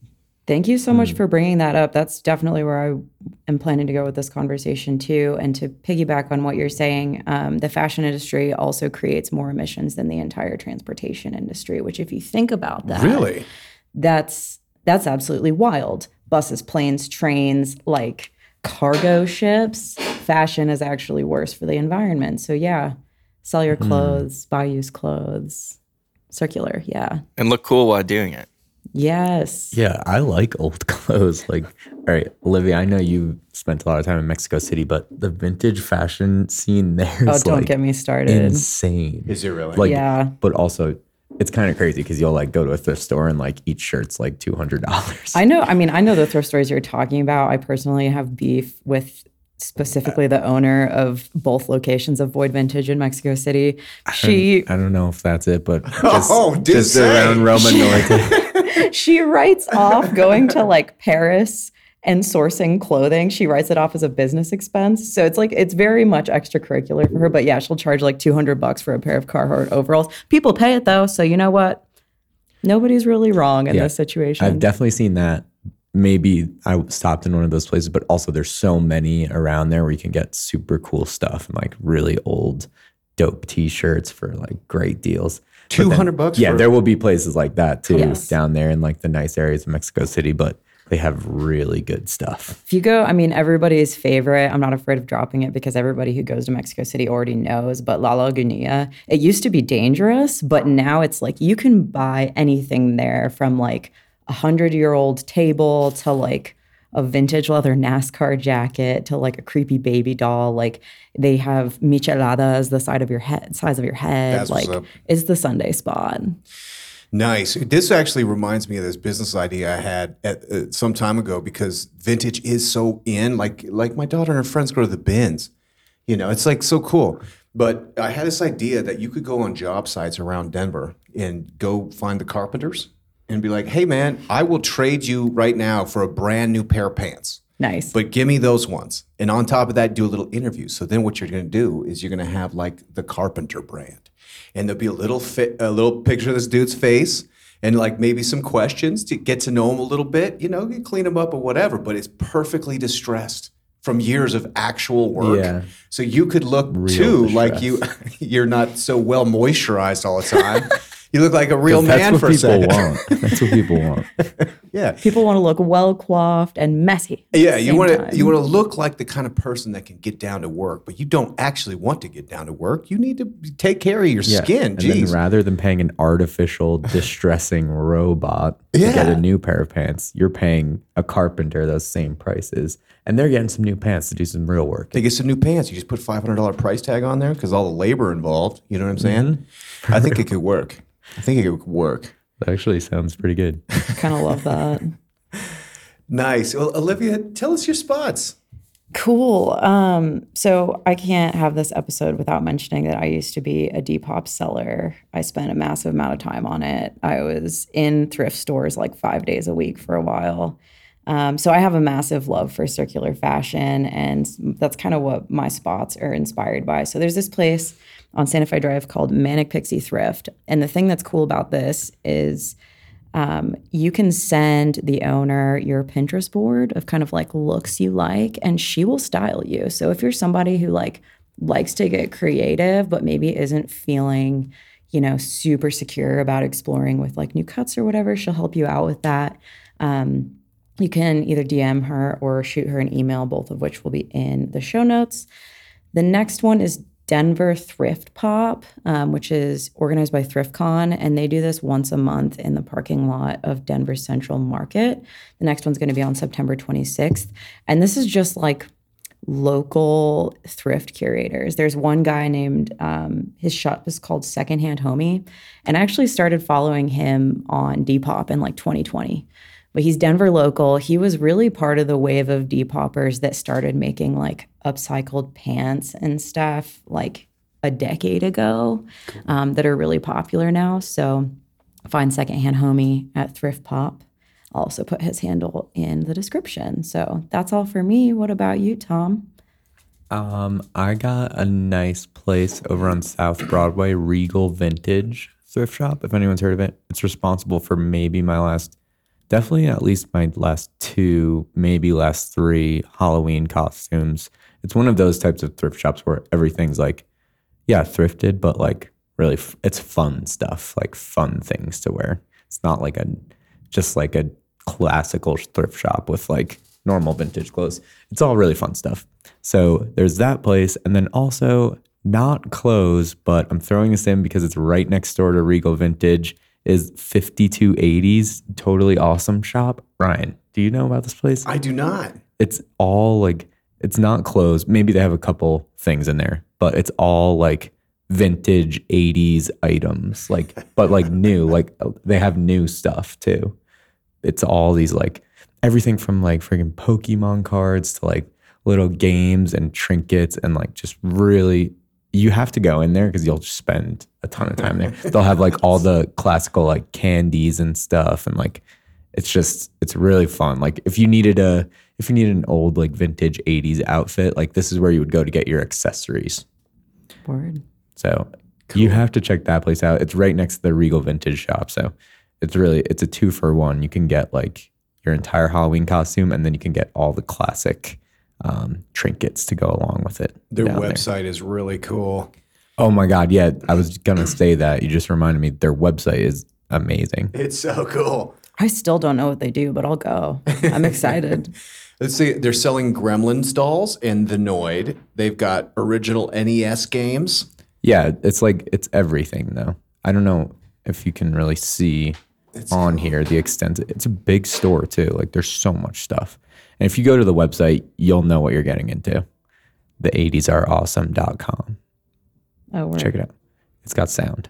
Thank you so much for bringing that up. That's definitely where I am planning to go with this conversation too. And to piggyback on what you're saying, um, the fashion industry also creates more emissions than the entire transportation industry. Which, if you think about that, Really? That's that's absolutely wild. Buses, planes, trains, like cargo ships. Fashion is actually worse for the environment. So yeah, sell your hmm. clothes, buy used clothes. Circular, yeah. and look cool while doing it. Yes. Yeah, I like old clothes. Like, all right, Olivia, I know you spent a lot of time in Mexico City, but the vintage fashion scene there Oh, don't like get me started. insane. Is it really? Like, Yeah. but also it's kind of crazy because you'll like go to a thrift store and like each shirt's like two hundred dollars. I know. I mean, I know the thrift stores you're talking about. I personally have beef with specifically the owner of both locations of Void Vintage in Mexico City. She I don't know if that's it, but oh, just, Oh, did just around Roma Norte. she writes off going to like Paris and sourcing clothing. She writes it off as a business expense. So it's like it's very much extracurricular for her. But yeah, she'll charge like 200 bucks for a pair of Carhartt overalls. People pay it though, so you know what? Nobody's really wrong in Yeah. this situation. I've definitely seen that. Maybe I stopped in one of those places, but also there's so many around there where you can get super cool stuff and like really old, dope T-shirts for like great deals. But then- 200 bucks Yeah, for- there will be places like that too Yes. down there in like the nice areas of Mexico City, but they have really good stuff. If you go, I mean, everybody's favorite, I'm not afraid of dropping it because everybody who goes to Mexico City already knows, but La Laguna, it used to be dangerous, but now it's like you can buy anything there from like a hundred year old table to like a vintage leather NASCAR jacket to like a creepy baby doll. Like they have micheladas the side of your head, size of your head. That's like up. it's the Sunday spot. Nice. This actually reminds me of this business idea I had at, uh, some time ago because vintage is so in. Like like my daughter and her friends go to the bins. You know, it's like so cool. But I had this idea that you could go on job sites around Denver and go find the carpenters and be like, "Hey, man, I will trade you right now for a brand new pair of pants." Nice. But give me those ones. And on top of that, do a little interview. So then what you're going to do is you're going to have like the Carpenter brand. And there'll be a little fit, a little picture of this dude's face and like maybe some questions to get to know him a little bit. You know, you clean him up or whatever, but it's perfectly distressed from years of actual work. Yeah. So you could look Real too like you you're not so well moisturized all the time. you look like a real 'Cause that's man what for a people second. want. That's what people want. Yeah. People want to look well coiffed and messy. Yeah, you want to you want to look like the kind of person that can get down to work, but you don't actually want to get down to work. You need to take care of your skin. And Jeez. then rather than paying an artificial, distressing robot to get a new pair of pants, you're paying a carpenter those same prices. And they're getting some new pants to do some real work. They get some new pants. You just put five hundred dollar price tag on there because all the labor involved. You know what I'm saying? Mm-hmm. I think it could work. I think it could work. That actually sounds pretty good. kind of love that. Nice. Well, Olivia, tell us your spots. Cool. Um, so I can't have this episode without mentioning that I used to be a Depop seller. I spent a massive amount of time on it. I was in thrift stores like five days a week for a while. Um, so I have a massive love for circular fashion, and that's kind of what my spots are inspired by. So there's this place on Santa Fe Drive called Manic Pixie Thrift, and the thing that's cool about this is um, you can send the owner your Pinterest board of kind of like looks you like, and she will style you. So if you're somebody who like likes to get creative, but maybe isn't feeling, you know, super secure about exploring with like new cuts or whatever, she'll help you out with that. Um, you can either DM her or shoot her an email, both of which will be in the show notes. The next one is Denver Thrift Pop, um, which is organized by ThriftCon, and they do this once a month in the parking lot of Denver Central Market. The next one's going to be on September 26th, and this is just like local thrift curators. There's one guy named um, his shop is called Secondhand Homie, and I actually started following him on Depop in like 2020 but he's Denver local. He was really part of the wave of deep Depoppers that started making like upcycled pants and stuff like a decade ago um, that are really popular now. So find secondhand homie at Thrift Pop. I'll also put his handle in the description. So that's all for me. What about you, Tom? Um, I got a nice place over on South Broadway, Regal Vintage Thrift Shop. If anyone's heard of it, it's responsible for maybe my last, definitely at least my last two, maybe last three Halloween costumes. It's one of those types of thrift shops where everything's like, yeah, thrifted, but like really, f- it's fun stuff, like fun things to wear. It's not like a, just like a classical thrift shop with like normal vintage clothes. It's all really fun stuff. So there's that place. And then also, not clothes, but I'm throwing this in because it's right next door to Regal Vintage, is 5280s, totally awesome shop. Ryan, do you know about this place? I do not. it's all like it's not clothes. Maybe they have a couple things in there, but it's all like vintage 80s items. Like but like new, like they have new stuff too. It's all these like everything from like freaking Pokemon cards to like little games and trinkets and like just really you have to go in there because you'll just spend a ton of time there. They'll have like all the classical like candies and stuff and like it's just it's really fun. Like if you needed a if you needed an old like vintage 80s outfit, like this is where you would go to get your accessories. Word. So you have to check that place out. It's right next to the Regal Vintage shop. So it's really it's a two for one. You can get like your entire Halloween costume and then you can get all the classic um, trinkets to go along with it. Their website is really cool. Oh my god, yeah. I was gonna say that. You just reminded me their website is amazing. It's so cool. I still don't know what they do, but I'll go. I'm excited. Let's see. They're selling Gremlins dolls and the Noid. They've got original NES games. Yeah, it's like it's everything though. I don't know if you can really see on here the extent. It's a big store too. Like there's so much stuff. And if you go to the website, you'll know what you're getting into. The 80s are awesome.com. Oh, word. Check it out. It's got sound.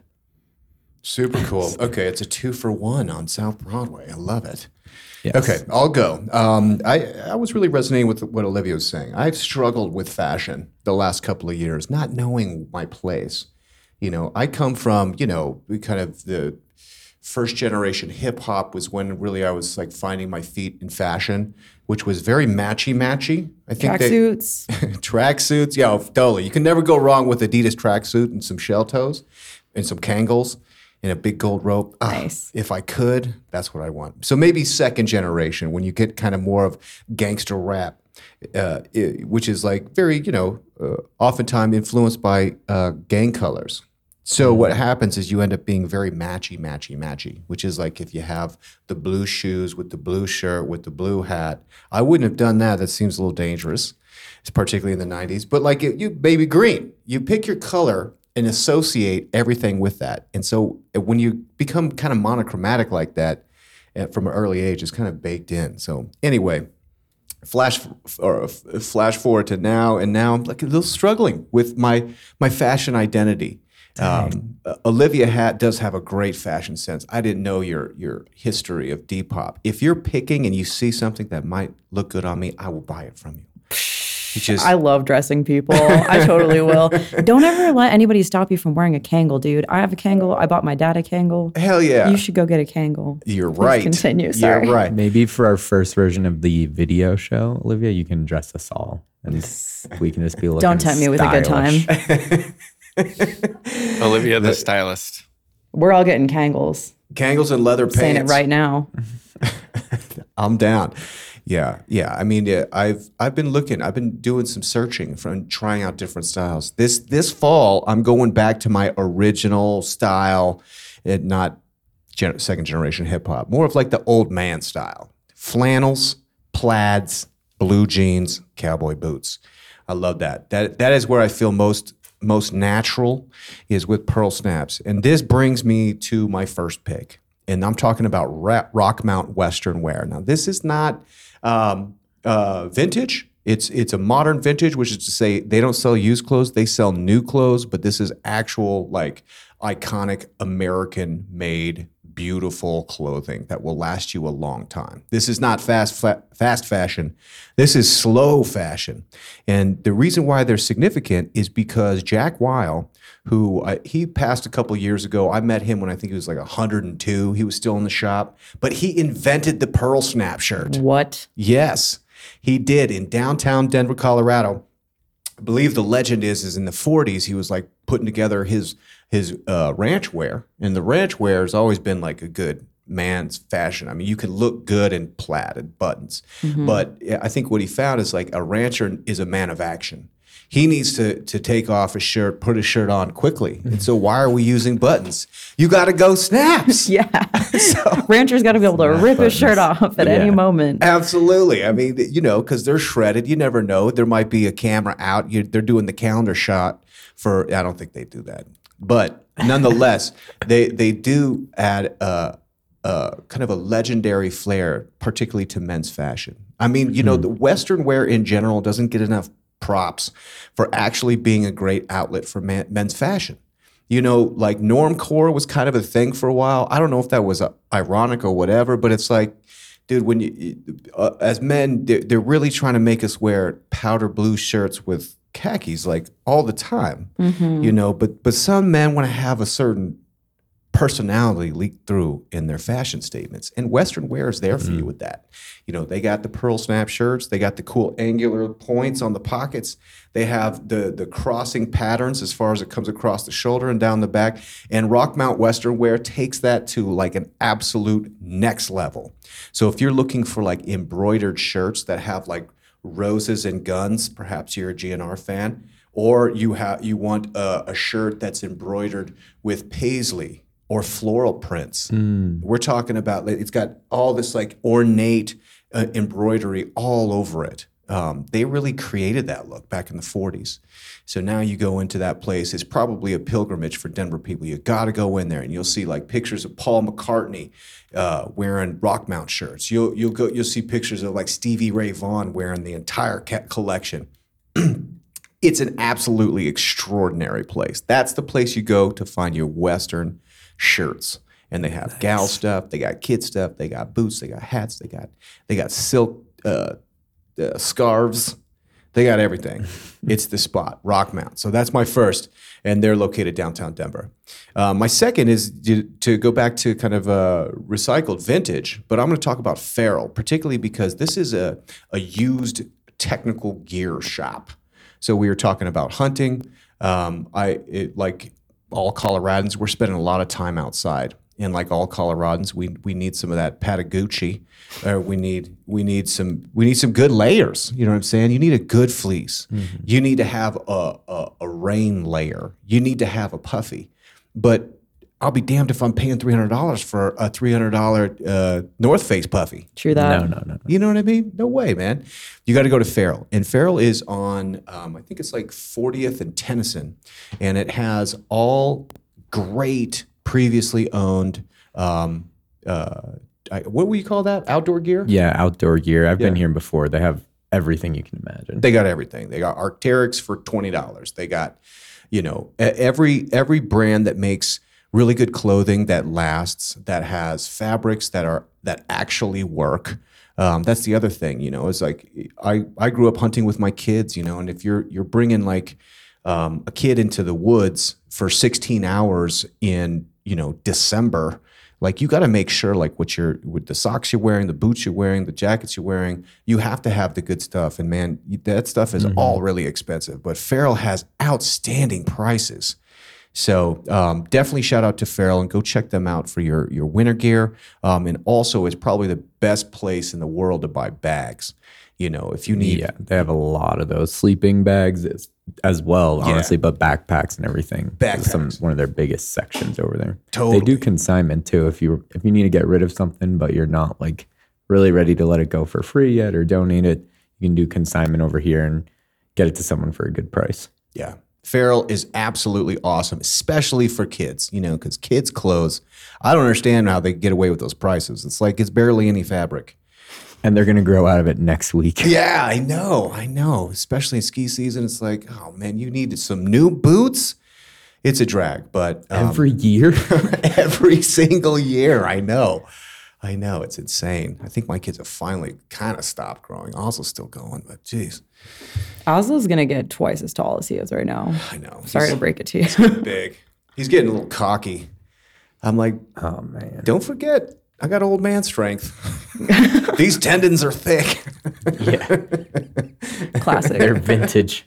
Super cool. Okay, it's a two for one on South Broadway. I love it. Yes. Okay, I'll go. Um, I I was really resonating with what Olivia was saying. I've struggled with fashion the last couple of years, not knowing my place. You know, I come from you know we kind of the first generation hip hop was when really I was like finding my feet in fashion, which was very matchy matchy. I think track they- Tracksuits. tracksuits. Yeah, totally. You can never go wrong with Adidas tracksuit and some shell toes and some Kangols and a big gold rope. Ah, Nice. if I could, that's what I want. So maybe second generation when you get kind of more of gangster rap. uh, i- which is like very, you know, uh, oftentimes influenced by uh, gang colors. So what happens is you end up being very matchy, matchy, matchy, which is like if you have the blue shoes with the blue shirt with the blue hat. I wouldn't have done that. That seems a little dangerous, particularly in the '90s. But like you, baby green, you pick your color and associate everything with that. And so when you become kind of monochromatic like that uh, from an early age, it's kind of baked in. So anyway, flash or flash forward to now, and now I'm like a little struggling with my my fashion identity. Um, Olivia Hat does have a great fashion sense. I didn't know your your history of Depop. If you're picking and you see something that might look good on me, I will buy it from you. You just I love dressing people. I totally will. Don't ever let anybody stop you from wearing a Kangol, dude. I have a Kangol. I bought my dad a Kangol. hell yeah. You should go get a Kangol. You're right. continue, sorry. You're right. Maybe for our first version of the video show, Olivia, you can dress us all, and we can just be looking. Don't tempt me with a good time. Olivia the stylist. We're all getting Kangols. Kangols and leather pants. Saying it right now. I'm down. Yeah, yeah. I mean, yeah, I've I've been looking. I've been doing some searching from trying out different styles. This this fall, I'm going back to my original style, and not gen- second generation hip hop. More of like the old man style: flannels, plaids, blue jeans, cowboy boots. I love that. That that is where I feel most most natural is with pearl snaps. And this brings me to my first pick. And I'm talking about Rockmount Western wear. Now, this is not um, uh, vintage. It's it's a modern vintage, which is to say they don't sell used clothes; they sell new clothes. But this is actual like iconic American made beautiful clothing that will last you a long time. This is not fast fa- fast fashion. This is slow fashion. And the reason why they're significant is because Jack Weil, who uh, he passed a couple years ago, I met him when I think he was like 102. He was still in the shop, but he invented the pearl snap shirt. What? Yes, he did in downtown Denver, Colorado. I believe the legend is is in the 40s he was like putting together his his uh, ranch wear, and the ranch wear has always been like a good man's fashion. I mean, you can look good in plaid and buttons, but I think what he found is like a rancher is a man of action. He needs to to take off a shirt, put his shirt on quickly, and so why are we using buttons? You got to go snaps. Yeah. Rancher's got to be able to rip his shirt off at any moment. Absolutely. I mean, you know, because they're shredded. You never know. There might be a camera out. You, they're doing the calendar shot for. I don't think they do that, but nonetheless, they they do add a, a kind of a legendary flair, particularly to men's fashion. I mean, you know, the Western wear in general doesn't get enough props for actually being a great outlet for man, men's fashion. You know, like normcore was kind of a thing for a while. I don't know if that was uh, ironic or whatever, but it's like, dude, when you, uh, as men, they're, they're really trying to make us wear powder blue shirts with khakis like all the time. Mm-hmm. You know, but but some men want to have a certain personality leak through in their fashion statements. And Western wear is there for you with that. You know, they got the pearl snap shirts, they got the cool angular points on the pockets, they have the the crossing patterns as far as it comes across the shoulder and down the back. And Rockmount Western wear takes that to like an absolute next level. So if you're looking for like embroidered shirts that have like roses and guns, perhaps you're a GNR fan, or you have you want a, a shirt that's embroidered with paisley or floral prints. We're talking about it's got all this like ornate uh, embroidery all over it. Um, they really created that look back in the 40s. So now you go into that place. It's probably a pilgrimage for Denver people. You got to go in there, and you'll see like pictures of Paul McCartney uh, wearing Rockmount shirts. You'll you'll go you'll see pictures of like Stevie Ray Vaughan wearing the entire collection it's an absolutely extraordinary place. That's the place you go to find your Western shirts. And they have gal stuff, they got kid stuff, they got boots, they got hats, they got they got silk uh, uh, scarves, they got everything. it's the spot, Rockmount. So that's my first, and they're located downtown Denver. Uh, my second is to, to go back to kind of uh, recycled vintage, but I'm going to talk about Feral, particularly because this is a, a used technical gear shop. So we were talking about hunting. Um, I it, like all Coloradans, we're spending a lot of time outside, and like all Coloradans, we we need some of that Patagucci, or we need we need some we need some good layers. You know what I'm saying? You need a good fleece. You need to have a, a a rain layer. You need to have a puffy, but I'll be damned if I'm paying three hundred dollars for a three hundred dollar uh, North Face puffy. True that. No, no, no, no. You know what I mean? No way, man. You got to go to Feral, and Feral is on. Um, I think it's like 40th and Tennyson, and it has all great previously owned. Um, uh, I, what would you call that? Outdoor gear. Yeah, outdoor gear. I've been here before. They have everything you can imagine. They got everything. They got Arcteryx for twenty dollars. They got, you know, every every brand that makes really good clothing that lasts, that has fabrics that are that actually work. Um, that's the other thing, you know. It's like I I grew up hunting with my kids, you know, and if you're you're bringing like um, a kid into the woods for 16 hours in you know December, like you got to make sure like what you're with the socks you're wearing, the boots you're wearing, the jackets you're wearing, you have to have the good stuff. And man, that stuff is all really expensive. But Feral has outstanding prices. So um, definitely shout out to Feral and go check them out for your your winter gear. Um, and also, it's probably the best place in the world to buy bags. You know, if you need Yeah, they have a lot of those sleeping bags as, as well, honestly, but backpacks and everything. is Some Backpacks. one of their biggest sections over there. totally. They do consignment too. If you if you need to get rid of something, but you're not like really ready to let it go for free yet or donate it, you can do consignment over here and get it to someone for a good price. Yeah. Feral is absolutely awesome, especially for kids, you know, because kids' clothes, I don't understand how they get away with those prices. It's like it's barely any fabric. And they're gonna grow out of it next week. Yeah, I know. I know. Especially in ski season, it's like, oh man, you need some new boots. It's a drag, but um, Every year. every single year, I know. I know. It's insane. I think my kids have finally kind of stopped growing. Also, still going, but geez, Oslo's gonna get twice as tall as he is right now. I know. Sorry to break it to you. big. He's getting a little cocky. I'm like, oh man. Don't forget, I got old man strength. These tendons are thick. Yeah. Classic. They're vintage.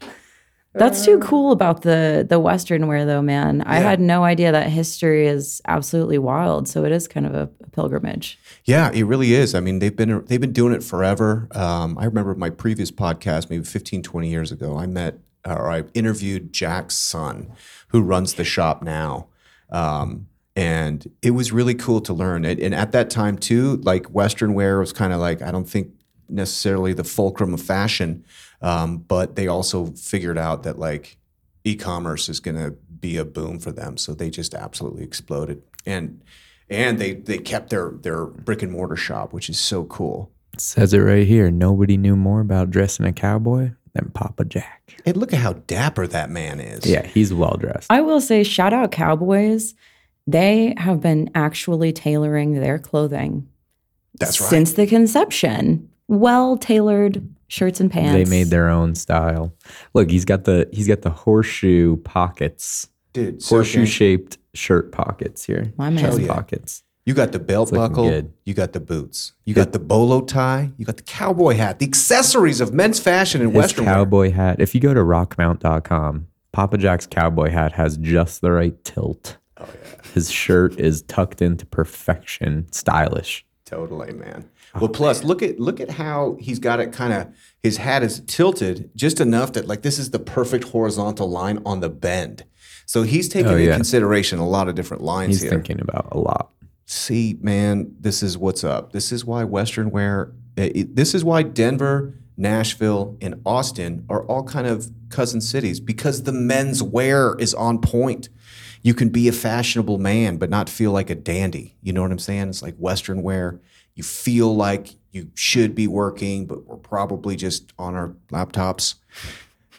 That's too cool about the the Western wear, though, man. I Yeah. had no idea that history is absolutely wild. So it is kind of a, a pilgrimage. Yeah, it really is. I mean, they've been they've been doing it forever. Um, I remember my previous podcast, maybe 15, 20 years ago, I met or I interviewed Jack's son, who runs the shop now. Um, and it was really cool to learn. And, and at that time too, like Western wear was kind of like I don't think necessarily the fulcrum of fashion, um, but they also figured out that like e-commerce is going to be a boom for them. So they just absolutely exploded. And and they they kept their their brick and mortar shop, which is so cool. It says it right here. Nobody knew more about dressing a cowboy than Papa Jack. Hey, look at how dapper that man is. Yeah, he's well dressed. I will say, shout out Cowboys. They have been actually tailoring their clothing That's right. since the conception. Well tailored shirts and pants. They made their own style. Look, he's got the he's got the horseshoe pockets, Dude, so horseshoe dang- shaped shirt pockets here. My man. Chest oh, yeah. pockets. You got the belt buckle, good. you got the boots, you got the bolo tie, you got the cowboy hat, the accessories of men's fashion and His western wear. cowboy hat. If you go to rockmount.com, Papa Jack's cowboy hat has just the right tilt. Oh yeah. His shirt is tucked into perfection, stylish. Totally, man. Oh, well, plus look at look at how he's got it kind of his hat is tilted just enough that like this is the perfect horizontal line on the bend. So he's taking Oh, into consideration a lot of different lines He's here. thinking about a lot. See, man, this is what's up. This is why Western wear. eh, it- this is why Denver, Nashville, and Austin are all kind of cousin cities because the men's wear is on point. You can be a fashionable man but not feel like a dandy. You know what I'm saying? It's like Western wear. You feel like you should be working, but we're probably just on our laptops.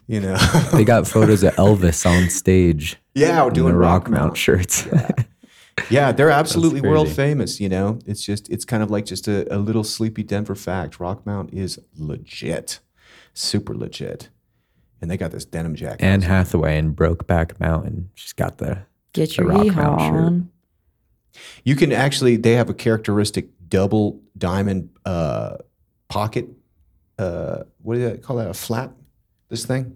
You know? They got photos of Elvis on stage yeah, doing rock Rockmount shirts. Yeah, they're absolutely world famous. You know, it's just it's kind of like just a, a little sleepy Denver fact. Rockmount is legit, super legit, and they got this denim jacket. Anne Hathaway in Brokeback Mountain. She's got the Get the your Rock yeehaw on. you can actually they have a characteristic double diamond uh, pocket. Uh, what do they call that? A flap? This thing?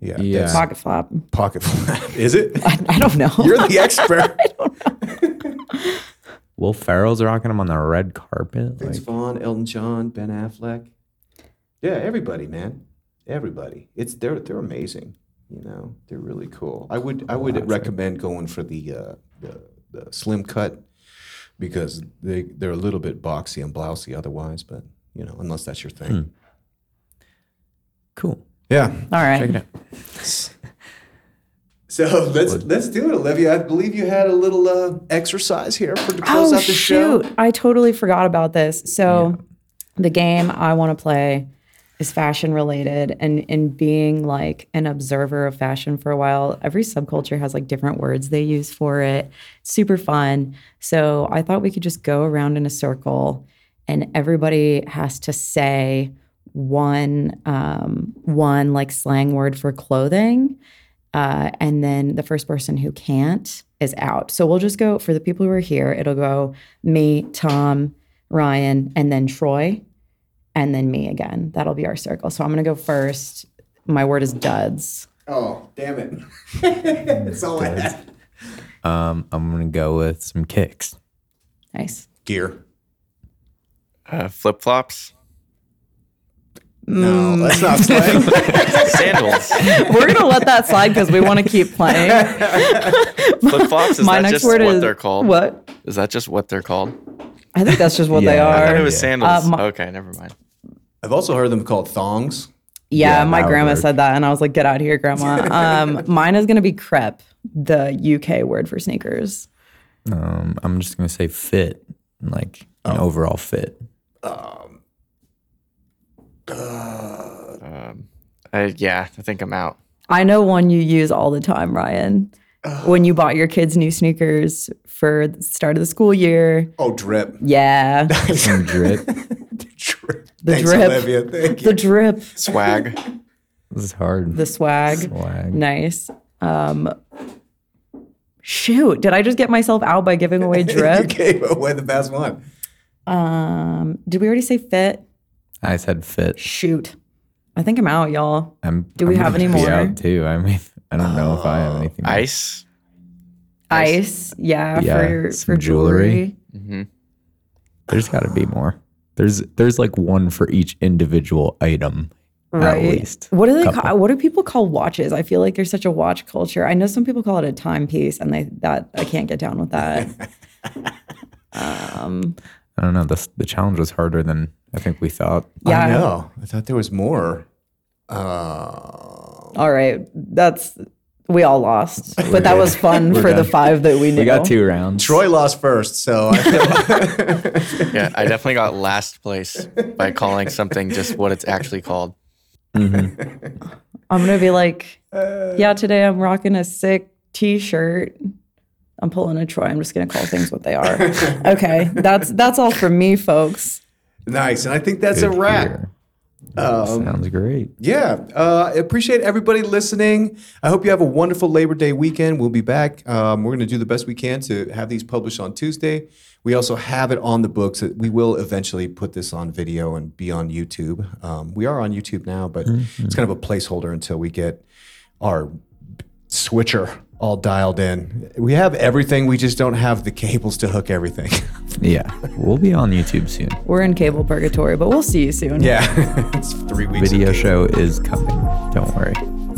Yeah, Yeah. Pocket flap. pocket flap. Is it? I, I don't know. You're the expert. Will Ferrell's rocking them on the red carpet. Vince Like, Vaughn, Elton John, Ben Affleck. Yeah, everybody, man. Everybody. It's they're they're amazing. You know, they're really cool. I would I would recommend going for the uh, the, the slim cut because they they're a little bit boxy and blousy otherwise, but you know, unless that's your thing. cool. Yeah. All right. Check it out. So let's let's do it, Olivia. I believe you had a little uh, exercise here for to close Oh out the show. shoot! I totally forgot about this. So, the game I want to play is fashion related, and in being like an observer of fashion for a while, every subculture has like different words they use for it. Super fun. So I thought we could just go around in a circle, and everybody has to say one um, one like slang word for clothing. Uh, and then the first person who can't is out. So we'll just go for the people who are here. It'll go me, Tom, Ryan, and then Troy, and then me again. That'll be our circle. So I'm gonna go first. My word is duds. Oh, damn it! it's all I had. Um, I'm gonna go with some kicks. Nice. Gear. Uh, Flip flops, No, that's not slang. sandals. We're gonna let that slide because we want to keep playing. Flip flops. Is My that next just word what is they're called? what? Is that just what they're called? I think that's just what they Yeah, I thought are. it was Yeah. sandals. Uh, my- okay, never mind. I've also heard them called thongs. Yeah, Yeah, my grandma work. said that, and I was like, "Get out of here, grandma." Um, mine is gonna be crepe, the UK word for sneakers. Um, I'm just gonna say fit, like an Oh. overall fit. Um, I, yeah, I think I'm out. I know one you use all the time, Ryan. When you bought your kids new sneakers for the start of the school year. Oh, drip. Yeah. Some drip. drip. The Thanks, drip. Olivia. Thank you. the drip, Swag. This is hard. the swag. Swag. Nice. Um shoot, did I just get myself out by giving away drip? you drip? gave away the best one. um, did we already say fit? I said fit. Shoot. I think I'm out, y'all. I'm. Do we I'm have any be more? Out too. I mean, I don't know if I have anything. else. Ice. Ice, yeah, Yeah, for some for jewelry. hmm There's got to be more. There's there's like one for each individual item. Right. At least. What do they Couple. call what do people call watches? I feel like there's such a watch culture. I know some people call it a timepiece and they that I can't get down with that. um I don't know. The the challenge was harder than I think we thought. yeah. I know. I thought there was more. Uh, All right. That's we all lost. But that was fun for the five that we knew. We got two rounds. Troy lost first, so I feel Yeah, I definitely got last place by calling something just what it's actually called. Mm-hmm. I'm gonna be like, uh, yeah, today I'm rocking a sick t-shirt. I'm pulling a Troy. I'm just gonna call things what they are. okay. That's that's all from me, folks. nice. And I think that's Good a wrap. here. Um, Sounds great. Yeah. Uh, I appreciate everybody listening. I hope you have a wonderful Labor Day weekend. We'll be back. Um, we're going to do the best we can to have these published on Tuesday. We also have it on the books. We will eventually put this on video and be on YouTube. Um, we are on YouTube now, but it's kind of a placeholder until we get our switcher all dialed in. We have everything. We just don't have the cables to hook everything. Yeah, we'll be on YouTube soon. We're in cable purgatory, but we'll see you soon. yeah. it's three weeks. Video show is coming. Don't worry.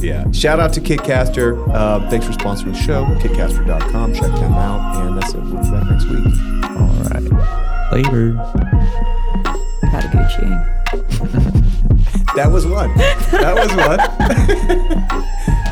Yeah. Shout out to Kitcaster. Uh, thanks for sponsoring the show. Kitcaster.com. Check them out. And that's it. We'll be back next week. All right. Later. Patagucci. That was one. That was one.